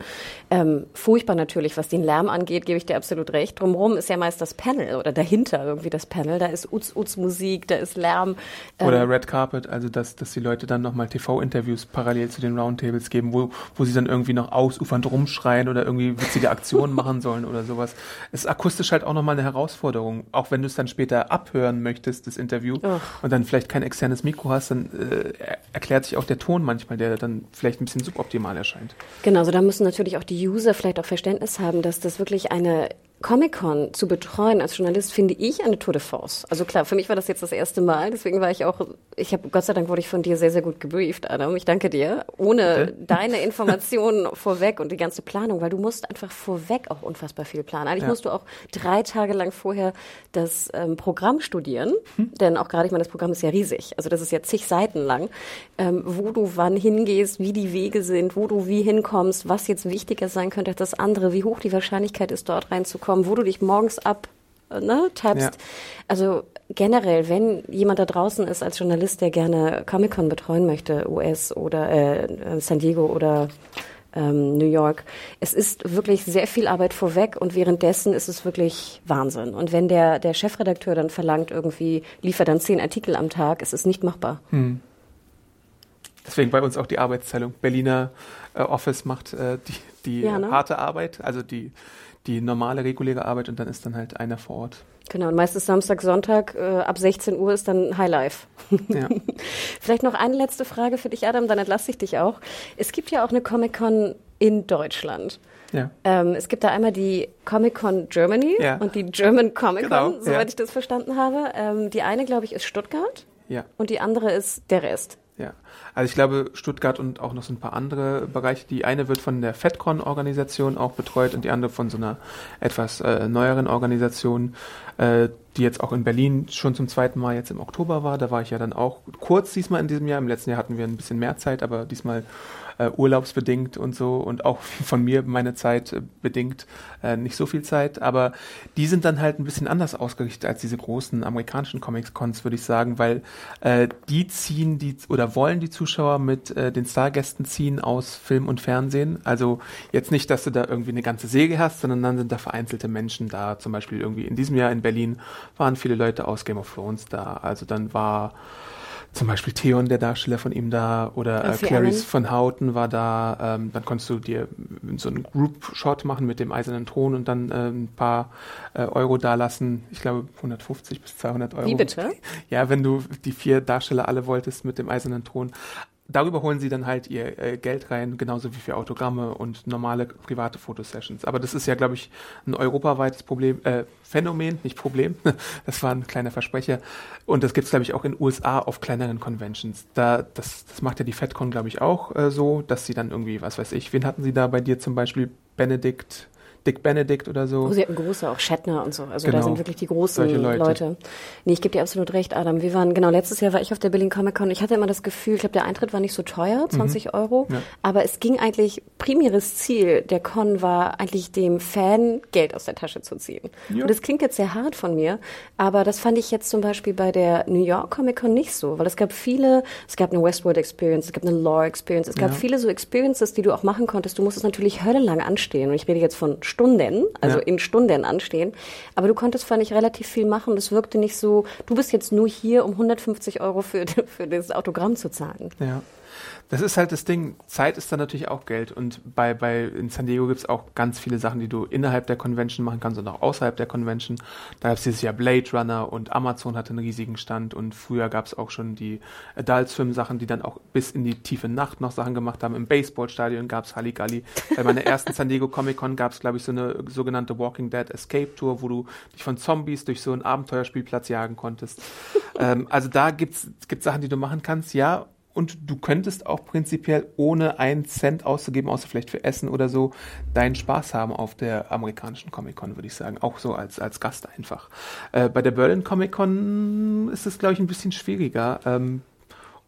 Ähm, furchtbar natürlich, was den Lärm angeht, gebe ich dir absolut recht. Drumherum ist ja meist das Panel oder dahinter irgendwie das Panel. Da ist Uz-Uz-Musik, da ist Lärm. Ähm, oder Red Carpet, also dass, dass die Leute dann nochmal TV-Interviews parallel zu den Roundtables geben, wo, wo sie dann irgendwie noch ausufernd rumschreien oder irgendwie witzige Aktionen machen sollen oder sowas. Es ist akustisch halt auch nochmal eine Herausforderung. Auch wenn du es dann später abhören möchtest, das Interview, oh. und dann vielleicht kein externes Mikro hast, dann äh, erklärt sich auch der Ton manchmal, der dann vielleicht ein bisschen suboptimal erscheint. Genau, also da müssen natürlich auch die User vielleicht auch Verständnis haben, dass das wirklich eine Comic-Con zu betreuen als Journalist finde ich eine Tour de Force. Also klar, für mich war das jetzt das erste Mal, deswegen war ich auch, ich habe Gott sei Dank wurde ich von dir sehr, sehr gut gebrieft, Adam. Ich danke dir. Ohne Bitte? deine Informationen vorweg und die ganze Planung, weil du musst einfach vorweg auch unfassbar viel planen. Eigentlich ja. musst du auch drei Tage lang vorher das ähm, Programm studieren, hm. denn auch gerade, ich meine, das Programm ist ja riesig. Also das ist ja zig Seiten lang, ähm, wo du wann hingehst, wie die Wege sind, wo du wie hinkommst, was jetzt wichtiger sein könnte als das andere, wie hoch die Wahrscheinlichkeit ist, dort reinzukommen kommen, wo du dich morgens ab äh, ne, tappst. Ja. Also generell, wenn jemand da draußen ist als Journalist, der gerne Comic-Con betreuen möchte, US oder äh, San Diego oder ähm, New York. Es ist wirklich sehr viel Arbeit vorweg und währenddessen ist es wirklich Wahnsinn. Und wenn der, der Chefredakteur dann verlangt, irgendwie liefert dann zehn Artikel am Tag, ist es nicht machbar. Hm. Deswegen bei uns auch die Arbeitsteilung. Berliner äh, Office macht äh, die, die ja, ne? harte Arbeit, also die die normale, reguläre Arbeit und dann ist dann halt einer vor Ort. Genau, und meistens Samstag, Sonntag äh, ab 16 Uhr ist dann Highlife. Ja. Vielleicht noch eine letzte Frage für dich, Adam, dann entlasse ich dich auch. Es gibt ja auch eine Comic-Con in Deutschland. Ja. Ähm, es gibt da einmal die Comic-Con Germany ja. und die German Comic-Con, genau, soweit ich das verstanden habe. Ähm, die eine, glaube ich, ist Stuttgart. Ja. Und die andere ist der Rest. Also ich glaube Stuttgart und auch noch so ein paar andere Bereiche. Die eine wird von der FedCon-Organisation auch betreut und die andere von so einer etwas äh, neueren Organisation, äh, die jetzt auch in Berlin schon zum zweiten Mal jetzt im Oktober war. Da war ich ja dann auch kurz diesmal in diesem Jahr. Im letzten Jahr hatten wir ein bisschen mehr Zeit, aber diesmal äh, urlaubsbedingt und so und auch von mir meine Zeit äh, bedingt äh, nicht so viel Zeit, aber die sind dann halt ein bisschen anders ausgerichtet als diese großen amerikanischen Comics-Cons, würde ich sagen, weil äh, die ziehen die oder wollen die Zuschauer mit äh, den Stargästen ziehen aus Film und Fernsehen. Also jetzt nicht, dass du da irgendwie eine ganze Säge hast, sondern dann sind da vereinzelte Menschen da. Zum Beispiel irgendwie in diesem Jahr in Berlin waren viele Leute aus Game of Thrones da. Also dann war zum Beispiel Theon, der Darsteller von ihm da, oder äh, Clarice von Houten war da. Ähm, dann konntest du dir so einen Group-Shot machen mit dem eisernen Thron und dann äh, ein paar äh, Euro dalassen. Ich glaube 150 bis 200 Euro. Wie bitte? Ja, wenn du die vier Darsteller alle wolltest mit dem eisernen Thron darüber holen sie dann halt ihr äh, Geld rein, genauso wie für Autogramme und normale private Fotosessions. Aber das ist ja, glaube ich, ein europaweites Problem, äh, Phänomen, nicht Problem. das war ein kleiner Versprecher. Und das gibt es, glaube ich, auch in USA auf kleineren Conventions. Da, das, das macht ja die FedCon, glaube ich, auch äh, so, dass sie dann irgendwie, was weiß ich, wen hatten sie da bei dir zum Beispiel? Benedikt Dick Benedict oder so. Oh, sie hatten große, auch Shatner und so. Also genau. da sind wirklich die großen Leute. Leute. Nee, ich gebe dir absolut recht, Adam. Wir waren, genau, letztes Jahr war ich auf der Berlin Comic Con. Ich hatte immer das Gefühl, ich glaube, der Eintritt war nicht so teuer, 20 mhm. Euro. Ja. Aber es ging eigentlich, primäres Ziel der Con war eigentlich dem Fan Geld aus der Tasche zu ziehen. Ja. Und das klingt jetzt sehr hart von mir, aber das fand ich jetzt zum Beispiel bei der New York Comic Con nicht so, weil es gab viele, es gab eine Westworld Experience, es gab eine Lore Experience, es gab ja. viele so Experiences, die du auch machen konntest. Du musstest natürlich höllenlang anstehen. Und ich rede jetzt von Stunden, also ja. in Stunden anstehen. Aber du konntest, fand ich, relativ viel machen. Das wirkte nicht so, du bist jetzt nur hier, um 150 Euro für, für das Autogramm zu zahlen. Ja. Das ist halt das Ding. Zeit ist dann natürlich auch Geld. Und bei, bei in San Diego gibt es auch ganz viele Sachen, die du innerhalb der Convention machen kannst und auch außerhalb der Convention. Da gab es dieses Jahr Blade Runner und Amazon hatte einen riesigen Stand und früher gab es auch schon die Adult Swim Sachen, die dann auch bis in die tiefe Nacht noch Sachen gemacht haben. Im Baseballstadion gab es Halligalli. Bei meiner ersten San Diego Comic Con gab es, glaube ich, so eine sogenannte Walking Dead Escape Tour, wo du dich von Zombies durch so einen Abenteuerspielplatz jagen konntest. ähm, also da gibt Sachen, die du machen kannst, ja und du könntest auch prinzipiell ohne einen Cent auszugeben, außer vielleicht für Essen oder so, deinen Spaß haben auf der amerikanischen Comic-Con, würde ich sagen. Auch so als, als Gast einfach. Äh, bei der Berlin Comic-Con ist es, glaube ich, ein bisschen schwieriger. Ähm,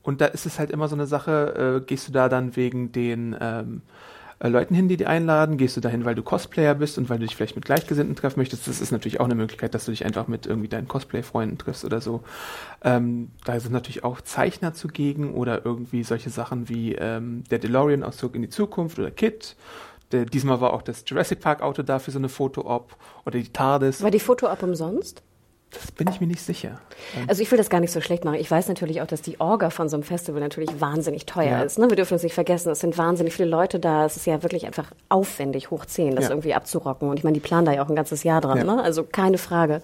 und da ist es halt immer so eine Sache, äh, gehst du da dann wegen den ähm, äh, Leuten hin, die die einladen? Gehst du dahin, weil du Cosplayer bist und weil du dich vielleicht mit Gleichgesinnten treffen möchtest? Das ist natürlich auch eine Möglichkeit, dass du dich einfach mit irgendwie deinen Cosplay-Freunden triffst oder so. Ähm, da sind natürlich auch Zeichner zugegen oder irgendwie solche Sachen wie ähm, der DeLorean aus Zurück in die Zukunft oder Kit. Der, diesmal war auch das Jurassic Park Auto da für so eine Foto-Op oder die TARDIS. War die Foto-Op umsonst? Das bin ich mir nicht sicher. Also ich will das gar nicht so schlecht machen. Ich weiß natürlich auch, dass die Orga von so einem Festival natürlich wahnsinnig teuer ja. ist. Ne? Wir dürfen uns nicht vergessen, es sind wahnsinnig viele Leute da. Es ist ja wirklich einfach aufwendig, hoch 10, das ja. irgendwie abzurocken. Und ich meine, die planen da ja auch ein ganzes Jahr dran. Ja. Ne? Also keine Frage.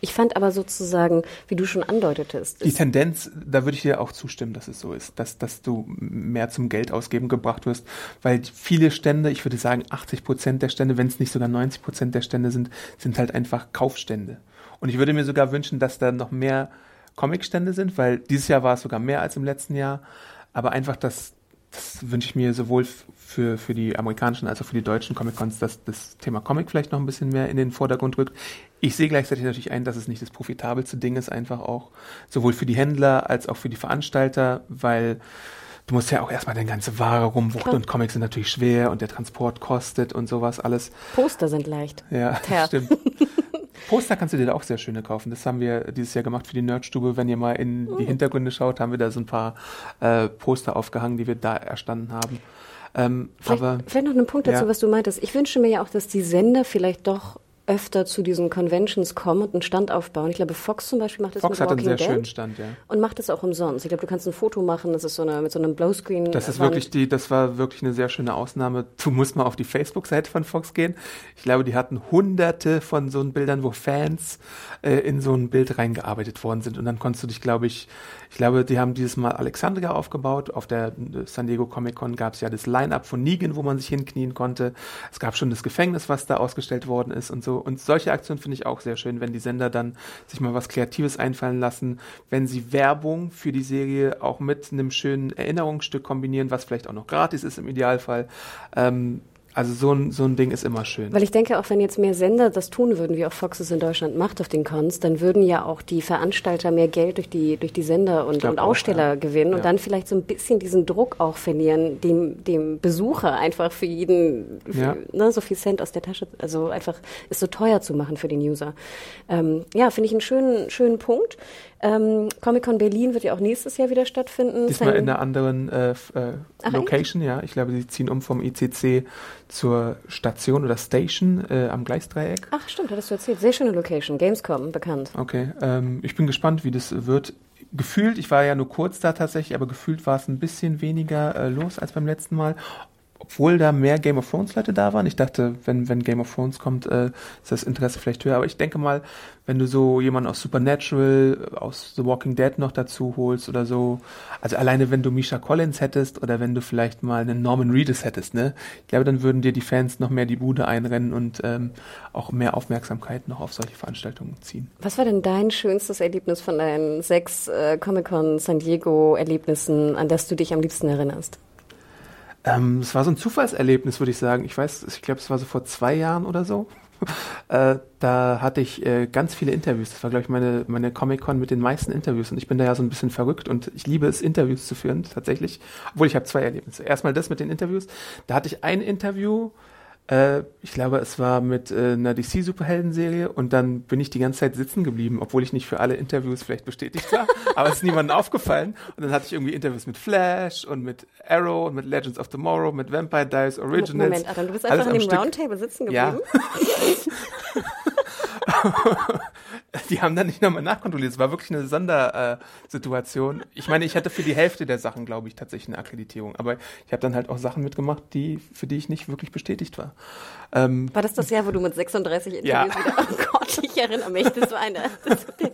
Ich fand aber sozusagen, wie du schon andeutetest. Die Tendenz, da würde ich dir auch zustimmen, dass es so ist, dass, dass du mehr zum Geld ausgeben gebracht wirst. Weil viele Stände, ich würde sagen 80 Prozent der Stände, wenn es nicht sogar 90 Prozent der Stände sind, sind halt einfach Kaufstände. Und ich würde mir sogar wünschen, dass da noch mehr Comicstände sind, weil dieses Jahr war es sogar mehr als im letzten Jahr. Aber einfach das, das wünsche ich mir sowohl für, für die amerikanischen als auch für die deutschen Comic-Cons, dass das Thema Comic vielleicht noch ein bisschen mehr in den Vordergrund rückt. Ich sehe gleichzeitig natürlich ein, dass es nicht das profitabelste Ding ist, einfach auch sowohl für die Händler als auch für die Veranstalter, weil du musst ja auch erstmal deine ganze Ware rumwuchten und Comics sind natürlich schwer und der Transport kostet und sowas alles. Poster sind leicht. Ja, Ter. stimmt. Poster kannst du dir da auch sehr schöne kaufen. Das haben wir dieses Jahr gemacht für die Nerdstube. Wenn ihr mal in die mhm. Hintergründe schaut, haben wir da so ein paar äh, Poster aufgehangen, die wir da erstanden haben. Ähm, vielleicht, aber, vielleicht noch ein Punkt dazu, ja. was du meintest. Ich wünsche mir ja auch, dass die Sender vielleicht doch öfter zu diesen Conventions kommen und einen Stand aufbauen. Ich glaube, Fox zum Beispiel macht das Fox mit hat Walking einen sehr Dead schönen Stand, ja. Und macht das auch umsonst. Ich glaube, du kannst ein Foto machen, das ist so eine, mit so einem Blowscreen. Das ist wirklich die, das war wirklich eine sehr schöne Ausnahme. Du musst mal auf die Facebook-Seite von Fox gehen. Ich glaube, die hatten hunderte von so Bildern, wo Fans äh, in so ein Bild reingearbeitet worden sind. Und dann konntest du dich, glaube ich, ich glaube, die haben dieses Mal Alexandria aufgebaut. Auf der äh, San Diego Comic Con gab es ja das Line-Up von Negan, wo man sich hinknien konnte. Es gab schon das Gefängnis, was da ausgestellt worden ist und so. Und solche Aktionen finde ich auch sehr schön, wenn die Sender dann sich mal was Kreatives einfallen lassen, wenn sie Werbung für die Serie auch mit einem schönen Erinnerungsstück kombinieren, was vielleicht auch noch gratis ist im Idealfall. Ähm, Also so ein, so ein Ding ist immer schön. Weil ich denke, auch wenn jetzt mehr Sender das tun würden, wie auch Fox es in Deutschland macht auf den Cons, dann würden ja auch die Veranstalter mehr Geld durch die, durch die Sender und, und Aussteller auch, ja. gewinnen ja. und dann vielleicht so ein bisschen diesen Druck auch verlieren, dem, dem Besucher einfach für jeden für, ja. ne, so viel Cent aus der Tasche, also einfach es so teuer zu machen für den User. Ähm, ja, finde ich einen schönen, schönen Punkt. Ähm, Comic-Con Berlin wird ja auch nächstes Jahr wieder stattfinden. Diesmal Sein in einer anderen äh, äh, Ach, Location, echt? ja. Ich glaube, sie ziehen um vom ICC zur Station oder Station äh, am Gleisdreieck. Ach, stimmt, hattest du erzählt. Sehr schöne Location. Gamescom, bekannt. Okay, ähm, ich bin gespannt, wie das wird. Gefühlt, ich war ja nur kurz da tatsächlich, aber gefühlt war es ein bisschen weniger äh, los als beim letzten Mal obwohl da mehr Game of Thrones Leute da waren. Ich dachte, wenn, wenn Game of Thrones kommt, äh, ist das Interesse vielleicht höher. Aber ich denke mal, wenn du so jemanden aus Supernatural, aus The Walking Dead noch dazu holst oder so, also alleine wenn du Misha Collins hättest oder wenn du vielleicht mal einen Norman Reedus hättest, ne, ich glaube, dann würden dir die Fans noch mehr die Bude einrennen und ähm, auch mehr Aufmerksamkeit noch auf solche Veranstaltungen ziehen. Was war denn dein schönstes Erlebnis von deinen sechs äh, Comic-Con San Diego Erlebnissen, an das du dich am liebsten erinnerst? Ähm, es war so ein Zufallserlebnis, würde ich sagen. Ich weiß, ich glaube, es war so vor zwei Jahren oder so. äh, da hatte ich äh, ganz viele Interviews. Das war, glaube ich, meine, meine Comic-Con mit den meisten Interviews. Und ich bin da ja so ein bisschen verrückt und ich liebe es, Interviews zu führen, tatsächlich. Obwohl ich habe zwei Erlebnisse. Erstmal das mit den Interviews. Da hatte ich ein Interview, äh, ich glaube, es war mit äh, einer DC-Superhelden-Serie und dann bin ich die ganze Zeit sitzen geblieben, obwohl ich nicht für alle Interviews vielleicht bestätigt war, aber es ist niemandem aufgefallen. Und dann hatte ich irgendwie Interviews mit Flash und mit Arrow und mit Legends of Tomorrow, mit Vampire Diaries Originals. Moment, Adam, du bist einfach an dem Roundtable sitzen geblieben? Ja. die haben dann nicht nochmal nachkontrolliert. Es war wirklich eine Sondersituation. Äh, ich meine, ich hatte für die Hälfte der Sachen, glaube ich, tatsächlich eine Akkreditierung. Aber ich habe dann halt auch Sachen mitgemacht, die, für die ich nicht wirklich bestätigt war. Ähm, war das das Jahr, wo du mit 36 Interviews ja. wieder, oh Gott, ich erinnere mich, das war eine, das, das, das,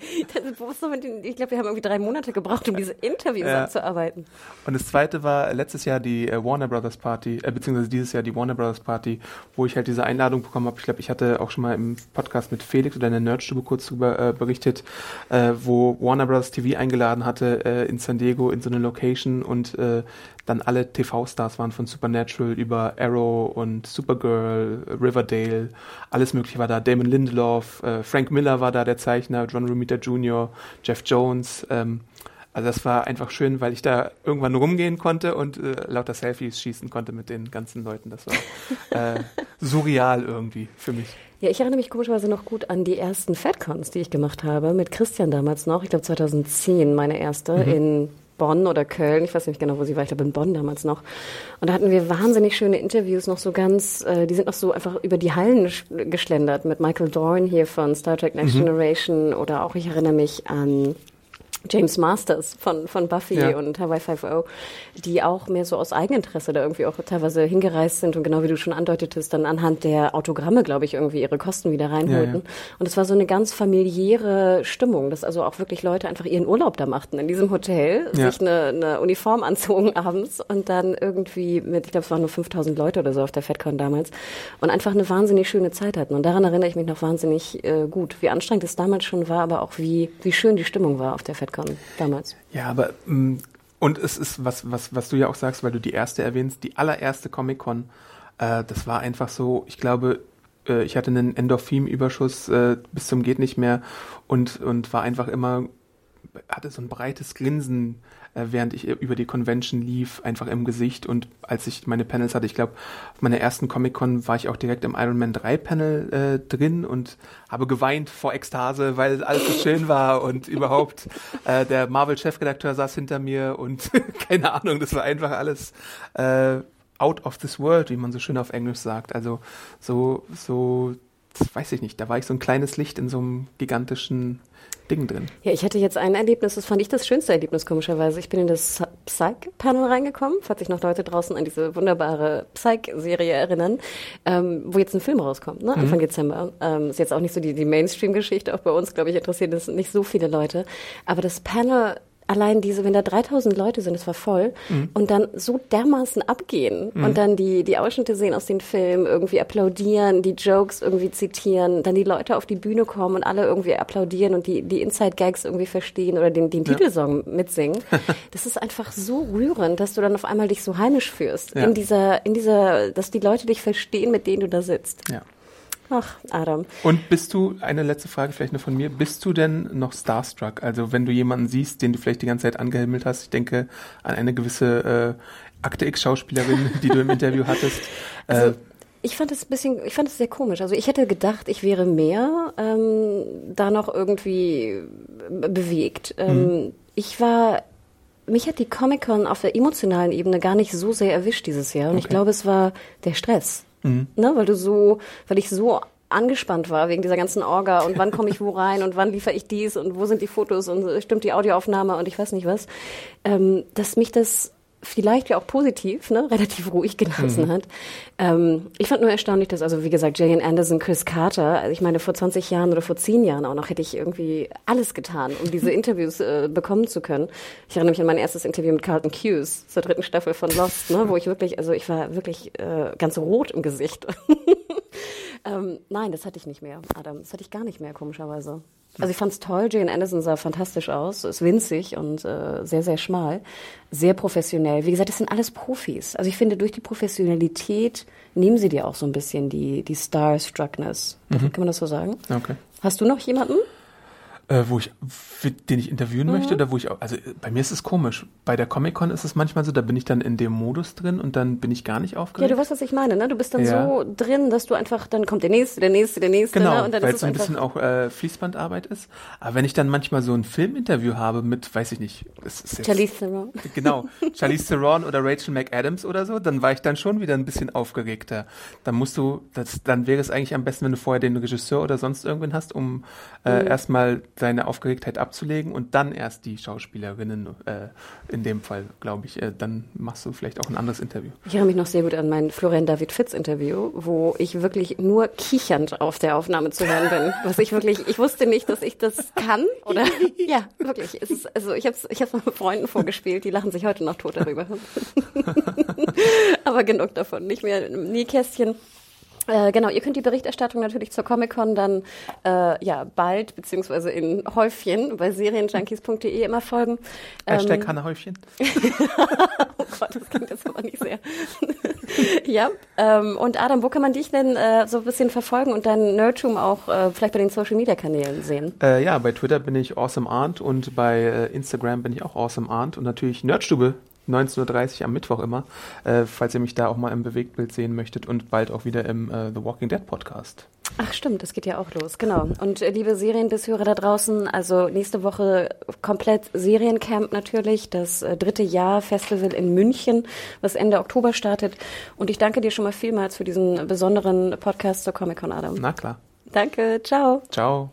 ich glaube, wir haben irgendwie drei Monate gebraucht, um diese Interviews ja. abzuarbeiten. Und das zweite war letztes Jahr die äh, Warner Brothers Party, äh, beziehungsweise dieses Jahr die Warner Brothers Party, wo ich halt diese Einladung bekommen habe. Ich glaube, ich hatte auch schon mal im Podcast mit Felix in der Nerdstube kurz darüber äh, berichtet, äh, wo Warner Brothers TV eingeladen hatte äh, in San Diego in so eine Location und äh, dann alle TV-Stars waren von Supernatural über Arrow und Supergirl, Riverdale, alles mögliche war da. Damon Lindelof, äh, Frank Miller war da, der Zeichner, John Romita Jr., Jeff Jones. Ähm, also das war einfach schön, weil ich da irgendwann rumgehen konnte und äh, lauter Selfies schießen konnte mit den ganzen Leuten. Das war äh, surreal irgendwie für mich. Ja, ich erinnere mich komischerweise noch gut an die ersten FedCons, die ich gemacht habe, mit Christian damals noch. Ich glaube 2010 meine erste mhm. in Bonn oder Köln, ich weiß nicht genau, wo sie war, ich glaube in Bonn damals noch. Und da hatten wir wahnsinnig schöne Interviews, noch so ganz, äh, die sind noch so einfach über die Hallen geschlendert mit Michael Dorn hier von Star Trek Next mhm. Generation oder auch, ich erinnere mich an James Masters von, von Buffy ja. und Hawaii 5.0, die auch mehr so aus Eigeninteresse da irgendwie auch teilweise hingereist sind und genau wie du schon andeutetest, dann anhand der Autogramme, glaube ich, irgendwie ihre Kosten wieder reinholten. Ja, ja. Und es war so eine ganz familiäre Stimmung, dass also auch wirklich Leute einfach ihren Urlaub da machten in diesem Hotel, sich eine, eine Uniform anzogen abends und dann irgendwie mit, ich glaube, es waren nur 5000 Leute oder so auf der FedCon damals und einfach eine wahnsinnig schöne Zeit hatten. Und daran erinnere ich mich noch wahnsinnig äh, gut, wie anstrengend es damals schon war, aber auch wie, wie schön die Stimmung war auf der FedCon. Redcon damals. Ja, aber mm, und es ist was, was, was du ja auch sagst, weil du die erste erwähnst, die allererste Comic-Con, äh, das war einfach so, ich glaube, äh, ich hatte einen Endorphinüberschuss äh, bis zum geht nicht mehr und und war einfach immer hatte so ein breites Grinsen äh, während ich über die Convention lief, einfach im Gesicht. Und als ich meine Panels hatte, ich glaube, auf meiner ersten Comic-Con war ich auch direkt im Iron Man 3 Panel äh, drin und habe geweint vor Ekstase, weil alles so schön war und überhaupt äh, der Marvel-Chefredakteur saß hinter mir und keine Ahnung, das war einfach alles äh, out of this world, wie man so schön auf Englisch sagt. Also so, so, weiß ich nicht, da war ich so ein kleines Licht in so einem gigantischen Ding drin. Ja, ich hatte jetzt ein Erlebnis, das fand ich das schönste Erlebnis, komischerweise. Ich bin in das Psych-Panel reingekommen, falls sich noch Leute draußen an diese wunderbare Psych-Serie erinnern, ähm, wo jetzt ein Film rauskommt, ne? Anfang mhm. Dezember. Ähm, ist jetzt auch nicht so die, die Mainstream-Geschichte, auch bei uns, glaube ich, interessiert es nicht so viele Leute. Aber das Panel allein diese, wenn da 3000 Leute sind, es war voll, mhm. und dann so dermaßen abgehen mhm. und dann die, die Ausschnitte sehen aus den Filmen, irgendwie applaudieren, die Jokes irgendwie zitieren, dann die Leute auf die Bühne kommen und alle irgendwie applaudieren und die, die Inside-Gags irgendwie verstehen oder den, den ja. Titelsong mitsingen. das ist einfach so rührend, dass du dann auf einmal dich so heimisch fühlst. Ja. In dieser, in dieser, dass die Leute dich verstehen, mit denen du da sitzt. Ja. Ach, Adam. Und bist du, eine letzte Frage vielleicht noch von mir, bist du denn noch starstruck? Also wenn du jemanden siehst, den du vielleicht die ganze Zeit angehimmelt hast, ich denke an eine gewisse äh, Akte X-Schauspielerin, die du im Interview hattest. Äh, also, ich fand es ein bisschen, ich fand es sehr komisch. Also ich hätte gedacht, ich wäre mehr ähm, da noch irgendwie bewegt. Ähm, mhm. Ich war mich hat die Comic-Con auf der emotionalen Ebene gar nicht so sehr erwischt dieses Jahr. Und okay. ich glaube, es war der Stress. Mhm. Ne, weil du so, weil ich so angespannt war wegen dieser ganzen Orga und wann komme ich wo rein und wann liefere ich dies und wo sind die Fotos und stimmt die Audioaufnahme und ich weiß nicht was, ähm, dass mich das vielleicht ja auch positiv, ne, relativ ruhig gelassen mhm. hat. Ähm, ich fand nur erstaunlich, dass, also wie gesagt, Jillian Anderson, Chris Carter, also ich meine, vor 20 Jahren oder vor 10 Jahren auch noch hätte ich irgendwie alles getan, um diese Interviews äh, bekommen zu können. Ich erinnere mich an mein erstes Interview mit Carlton Hughes zur dritten Staffel von Lost, ne, wo ich wirklich, also ich war wirklich äh, ganz rot im Gesicht. ähm, nein, das hatte ich nicht mehr, Adam. Das hatte ich gar nicht mehr, komischerweise. Also ich fand es toll. Jane Anderson sah fantastisch aus, ist winzig und äh, sehr, sehr schmal, sehr professionell. Wie gesagt, das sind alles Profis. Also ich finde, durch die Professionalität nehmen sie dir auch so ein bisschen die, die Starstruckness. Mhm. Kann man das so sagen? Okay. Hast du noch jemanden? Äh, wo ich, den ich interviewen mhm. möchte oder wo ich, auch, also bei mir ist es komisch. Bei der Comic-Con ist es manchmal so, da bin ich dann in dem Modus drin und dann bin ich gar nicht aufgeregt. Ja, du weißt, was ich meine, ne? Du bist dann ja. so drin, dass du einfach, dann kommt der nächste, der nächste, der nächste. Genau, ne? und dann weil es so ein bisschen auch äh, Fließbandarbeit ist. Aber wenn ich dann manchmal so ein Filminterview habe mit, weiß ich nicht, es ist jetzt, Charlize Theron. Genau, Charlize Theron oder Rachel McAdams oder so, dann war ich dann schon wieder ein bisschen aufgeregter. Dann musst du, das, dann wäre es eigentlich am besten, wenn du vorher den Regisseur oder sonst irgendwen hast, um äh, mhm. erstmal deine Aufgeregtheit abzulegen und dann erst die Schauspielerinnen, äh, in dem Fall, glaube ich, äh, dann machst du vielleicht auch ein anderes Interview. Ich erinnere mich noch sehr gut an mein Florian David Fitz Interview, wo ich wirklich nur kichernd auf der Aufnahme zu hören bin. Was ich wirklich, ich wusste nicht, dass ich das kann oder, ja, wirklich. Ist, also ich habe es ich hab's mit Freunden vorgespielt, die lachen sich heute noch tot darüber. Aber genug davon, nicht mehr Nähkästchen. Äh, genau, ihr könnt die Berichterstattung natürlich zur Comic-Con dann äh, ja bald beziehungsweise in Häufchen bei serienjunkies.de immer folgen. Hashtag ähm, Hanna Häufchen. oh Gott, das klingt jetzt aber nicht sehr. ja, ähm, und Adam, wo kann man dich denn äh, so ein bisschen verfolgen und dein Nerdtum auch äh, vielleicht bei den Social-Media-Kanälen sehen? Äh, ja, bei Twitter bin ich Awesome Arndt und bei äh, Instagram bin ich auch Awesome Arndt und natürlich Nerdstube 19.30 Uhr am Mittwoch immer, äh, falls ihr mich da auch mal im Bewegtbild sehen möchtet und bald auch wieder im äh, The Walking Dead Podcast. Ach stimmt, das geht ja auch los, genau. Und äh, liebe Serienbishörer da draußen, also nächste Woche komplett Seriencamp natürlich, das äh, dritte Jahr Festival in München, was Ende Oktober startet. Und ich danke dir schon mal vielmals für diesen besonderen Podcast zur Comic Con, Adam. Na klar. Danke, ciao. Ciao.